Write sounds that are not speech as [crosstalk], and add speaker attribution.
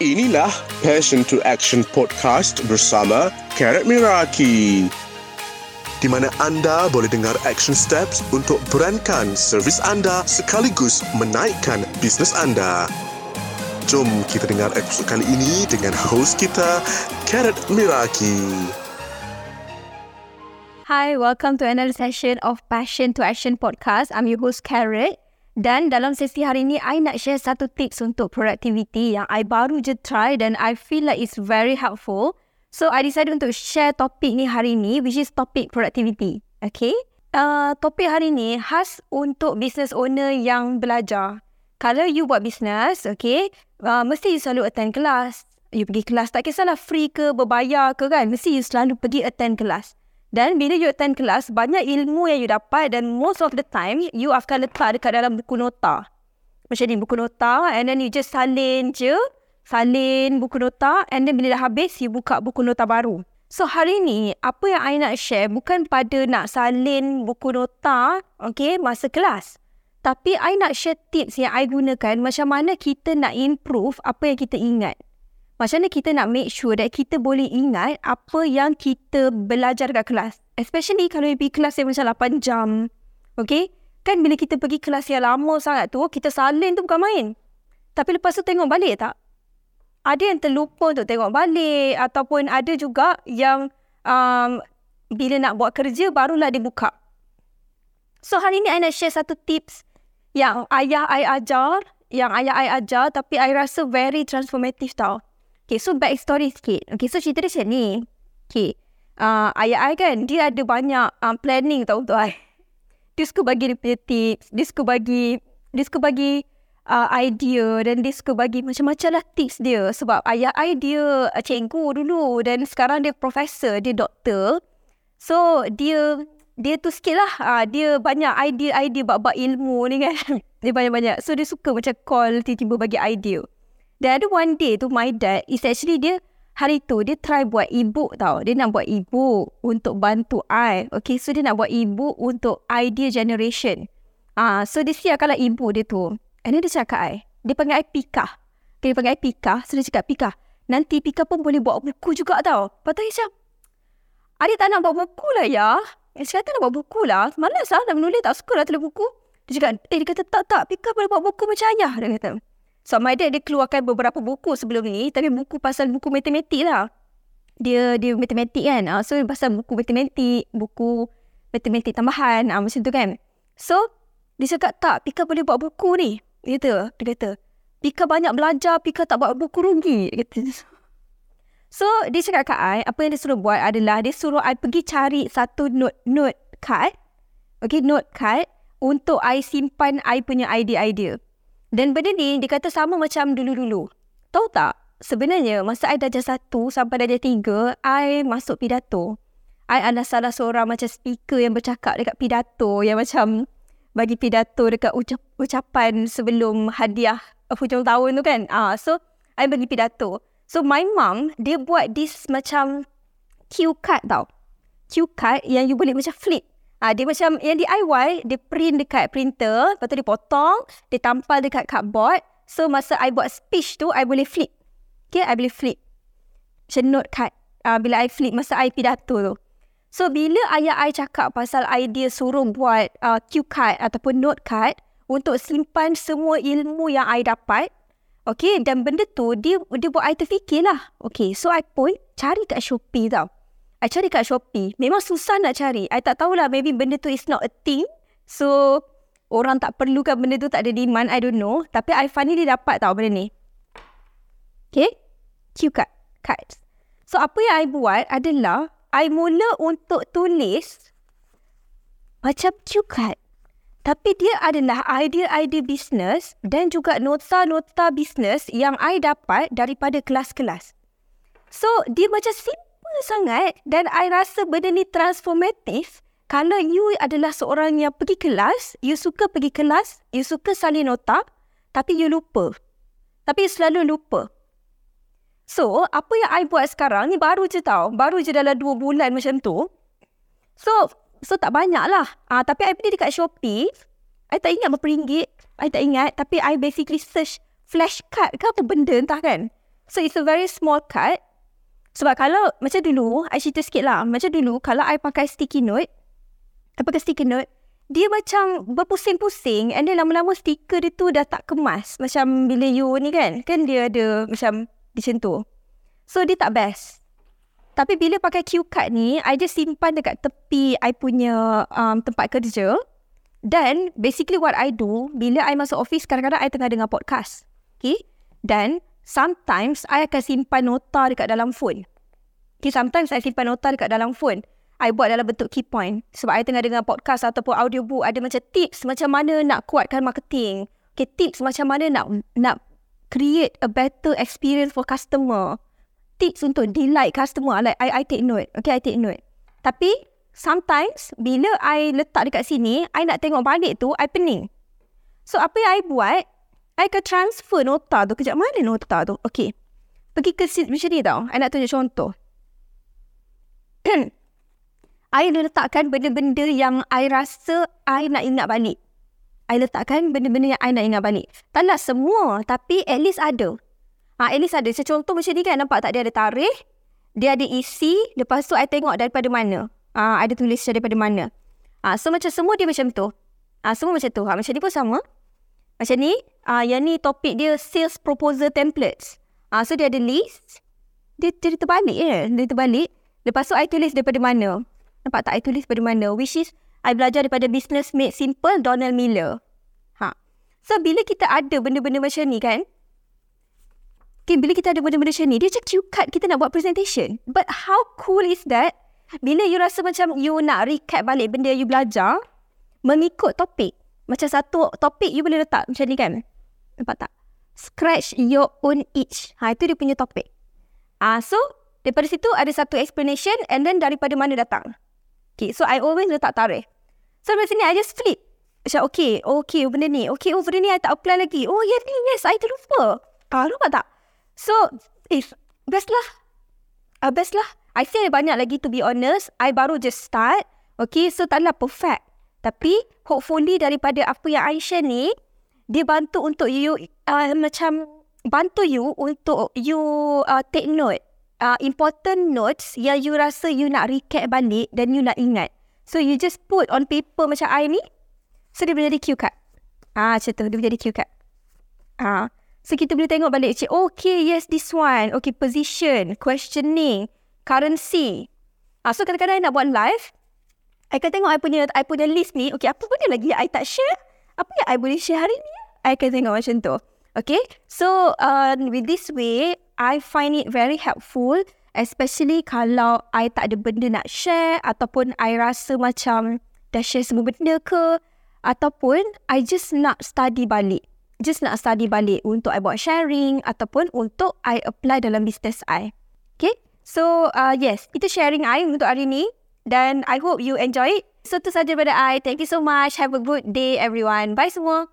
Speaker 1: Inilah Passion to Action Podcast bersama Karat Miraki. Di mana anda boleh dengar action steps untuk berankan servis anda sekaligus menaikkan bisnes anda. Jom kita dengar episod kali ini dengan host kita, Karat Miraki.
Speaker 2: Hi, welcome to another session of Passion to Action podcast. I'm your host Carrot. Dan dalam sesi hari ini, I nak share satu tips untuk productivity yang I baru je try dan I feel like it's very helpful. So, I decided untuk share topik ni hari ni, which is topik productivity. Okay? Uh, topik hari ni khas untuk business owner yang belajar. Kalau you buat business, okay, uh, mesti you selalu attend kelas. You pergi kelas, tak kisahlah free ke, berbayar ke kan, mesti you selalu pergi attend kelas. Dan bila you attend kelas, banyak ilmu yang you dapat dan most of the time, you akan letak dekat dalam buku nota. Macam ni, buku nota and then you just salin je. Salin buku nota and then bila dah habis, you buka buku nota baru. So hari ni, apa yang I nak share bukan pada nak salin buku nota, okay, masa kelas. Tapi I nak share tips yang I gunakan macam mana kita nak improve apa yang kita ingat. Macam mana kita nak make sure that kita boleh ingat apa yang kita belajar kat kelas. Especially kalau you pergi kelas yang macam 8 jam. Okay? Kan bila kita pergi kelas yang lama sangat tu, kita salin tu bukan main. Tapi lepas tu tengok balik tak? Ada yang terlupa untuk tengok balik. Ataupun ada juga yang um, bila nak buat kerja, barulah dia buka. So hari ni I nak share satu tips yang ayah I ajar. Yang ayah I ajar tapi I rasa very transformative tau. Okay, so back story sikit. Okay, so cerita dia macam ni. Okay, uh, ayah I kan, dia ada banyak um, planning tau untuk I. Dia suka bagi dia punya tips. Dia suka bagi, dia suka bagi uh, idea dan dia suka bagi macam-macam lah tips dia. Sebab ayah I dia uh, cikgu dulu dan sekarang dia profesor, dia doktor. So, dia dia tu sikit lah. Uh, dia banyak idea-idea bab-bab ilmu ni kan. [laughs] dia banyak-banyak. So, dia suka macam call tiba-tiba bagi idea. Dan ada one day tu my dad is actually dia hari tu dia try buat ebook tau. Dia nak buat ebook untuk bantu I. Okay so dia nak buat ebook untuk idea generation. Ah, so dia siapkanlah ebook dia tu. And then dia cakap I. Dia panggil I Pika. Okay, dia panggil I Pika. So dia cakap Pika. Nanti Pika pun boleh buat buku juga tau. Lepas tu macam. Adik tak nak buat buku lah ya. Eh, saya kata nak buat buku lah. Malas lah nak menulis. Tak suka lah tulis buku. Dia cakap, eh dia kata tak tak. Pika boleh buat buku macam ayah. Dia kata. So my dad dia keluarkan beberapa buku sebelum ni tapi buku pasal buku matematik lah. Dia dia matematik kan. Uh, so pasal buku matematik, buku matematik tambahan uh, macam tu kan. So dia cakap tak, Pika boleh buat buku ni. Dia kata, dia kata, Pika banyak belajar, Pika tak buat buku rugi. Dia kata. [laughs] So dia cakap kat I, apa yang dia suruh buat adalah dia suruh I pergi cari satu note note card. Okay, note card untuk I simpan I punya idea-idea. Dan benda ni dia kata sama macam dulu-dulu. Tahu tak? Sebenarnya masa I darjah satu sampai darjah tiga, I masuk pidato. I adalah salah seorang macam speaker yang bercakap dekat pidato yang macam bagi pidato dekat ucap, ucapan sebelum hadiah hujung tahun tu kan. Ah, so I bagi pidato. So my mom dia buat this macam cue card tau. Cue card yang you boleh macam flip. Ah, dia macam yang DIY, dia print dekat printer, lepas tu dia potong, dia tampal dekat cardboard. So masa I buat speech tu, I boleh flip. Okay, I boleh flip. Macam note card. Ah, bila I flip masa I pidato tu. So bila ayah I cakap pasal idea suruh buat uh, cue card ataupun note card untuk simpan semua ilmu yang I dapat. Okay, dan benda tu dia dia buat I terfikir lah. Okay, so I pun cari kat Shopee tau. I cari kat Shopee. Memang susah nak cari. I tak tahulah maybe benda tu is not a thing. So, orang tak perlukan benda tu tak ada demand. I don't know. Tapi I finally dapat tahu benda ni. Okay. Cue card. Cards. So, apa yang I buat adalah I mula untuk tulis macam cue card. Tapi dia adalah idea-idea bisnes dan juga nota-nota bisnes yang I dapat daripada kelas-kelas. So, dia macam simple sangat dan I rasa benda ni transformatif kalau you adalah seorang yang pergi kelas, you suka pergi kelas, you suka salin nota, tapi you lupa. Tapi you selalu lupa. So, apa yang I buat sekarang ni baru je tau. Baru je dalam dua bulan macam tu. So, so tak banyak lah. Ah, tapi I pergi dekat Shopee. I tak ingat berapa ringgit. I tak ingat. Tapi I basically search flashcard ke apa benda entah kan. So it's a very small cut. Sebab kalau macam dulu, I cerita sikit lah. Macam dulu, kalau I pakai sticky note, I pakai sticky note, dia macam berpusing-pusing and then lama-lama stiker dia tu dah tak kemas. Macam bila you ni kan, kan dia ada macam tu. So dia tak best. Tapi bila pakai cue card ni, I just simpan dekat tepi I punya um, tempat kerja. Dan basically what I do, bila I masuk office, kadang-kadang I tengah dengar podcast. Okay? Dan sometimes I akan simpan nota dekat dalam phone. Okay, sometimes I simpan nota dekat dalam phone. I buat dalam bentuk key point. Sebab I tengah dengar podcast ataupun audiobook, ada macam tips macam mana nak kuatkan marketing. Okay, tips macam mana nak nak create a better experience for customer. Tips untuk delight customer. Like, I, I take note. Okay, I take note. Tapi, sometimes bila I letak dekat sini, I nak tengok balik tu, I pening. So apa yang I buat, I akan transfer nota tu. Kejap mana nota tu? Okay. Pergi ke seat macam ni tau. I nak tunjuk contoh. [clears throat] I letakkan benda-benda yang I rasa I nak ingat balik. I letakkan benda-benda yang I nak ingat balik. Tak nak semua, tapi at least ada. Ha, at least ada. Contoh macam ni kan, nampak tak dia ada tarikh, dia ada isi, lepas tu I tengok daripada mana. Ah, ada tulis daripada mana. Ah, so macam semua dia macam tu. Ah, semua macam tu. Ah, macam ni pun sama. Macam ni, ah, yang ni topik dia sales proposal templates. Ah, so dia ada list. Dia, dia terbalik ya. Dia terbalik. Lepas tu I tulis daripada mana. Nampak tak I tulis daripada mana. Which is, I belajar daripada Business Made Simple, Donald Miller. Ha. So bila kita ada benda-benda macam ni kan, Okay, bila kita ada benda-benda macam ni, dia macam cue card kita nak buat presentation. But how cool is that? Bila you rasa macam you nak recap balik benda you belajar, mengikut topik. Macam satu topik you boleh letak macam ni kan. Nampak tak? Scratch your own itch. Ha, itu dia punya topik. Ah, so, daripada situ ada satu explanation and then daripada mana datang. Okay, so I always letak tarikh. So, dari sini I just flip. Macam, okay, okay, benda ni. Okay, oh, benda ni I tak apply lagi. Oh, yes, yes, I terlupa. Ah, lupa tak? So, eh, best lah. Uh, best lah. I say banyak lagi to be honest. I baru just start. Okay, so taklah perfect. Tapi, hopefully daripada apa yang share ni, dia bantu untuk you, uh, macam, bantu you untuk you uh, take note. Uh, important notes yang you rasa you nak recap balik dan you nak ingat. So, you just put on paper macam I ni. So, dia boleh jadi cue card. Ah, macam tu. Dia boleh jadi cue card. Ah. So kita boleh tengok balik cik, okay yes this one. Okay position, questioning, currency. Ah, so kadang-kadang I nak buat live, I akan tengok I punya, I punya list ni, okay apa benda lagi I tak share? Apa yang I boleh share hari ni? I akan tengok macam tu. Okay, so uh, with this way, I find it very helpful especially kalau I tak ada benda nak share ataupun I rasa macam dah share semua benda ke ataupun I just nak study balik just nak study balik untuk I buat sharing ataupun untuk I apply dalam business I. Okay? So, uh, yes. Itu sharing I untuk hari ni. Dan I hope you enjoy it. So, itu saja daripada I. Thank you so much. Have a good day everyone. Bye semua.